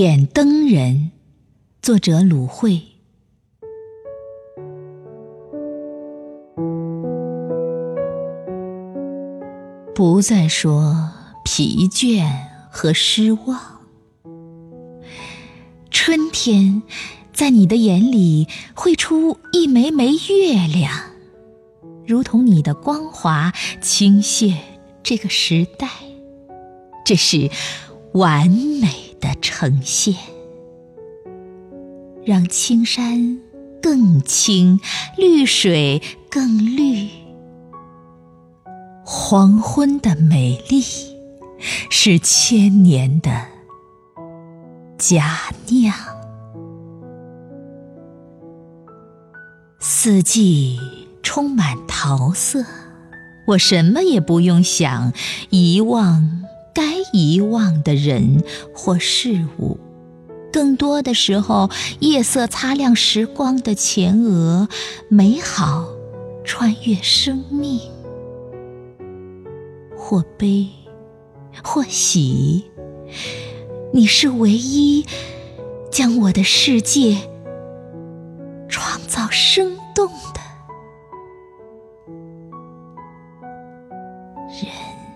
点灯人，作者鲁慧。不再说疲倦和失望，春天在你的眼里绘出一枚枚月亮，如同你的光华倾泻这个时代，这是完美。的呈现，让青山更青，绿水更绿。黄昏的美丽，是千年的佳酿。四季充满桃色，我什么也不用想，遗忘。该遗忘的人或事物更多的时候夜色擦亮时光的前额美好穿越生命。或悲或喜你是唯一将我的世界创造生动的人。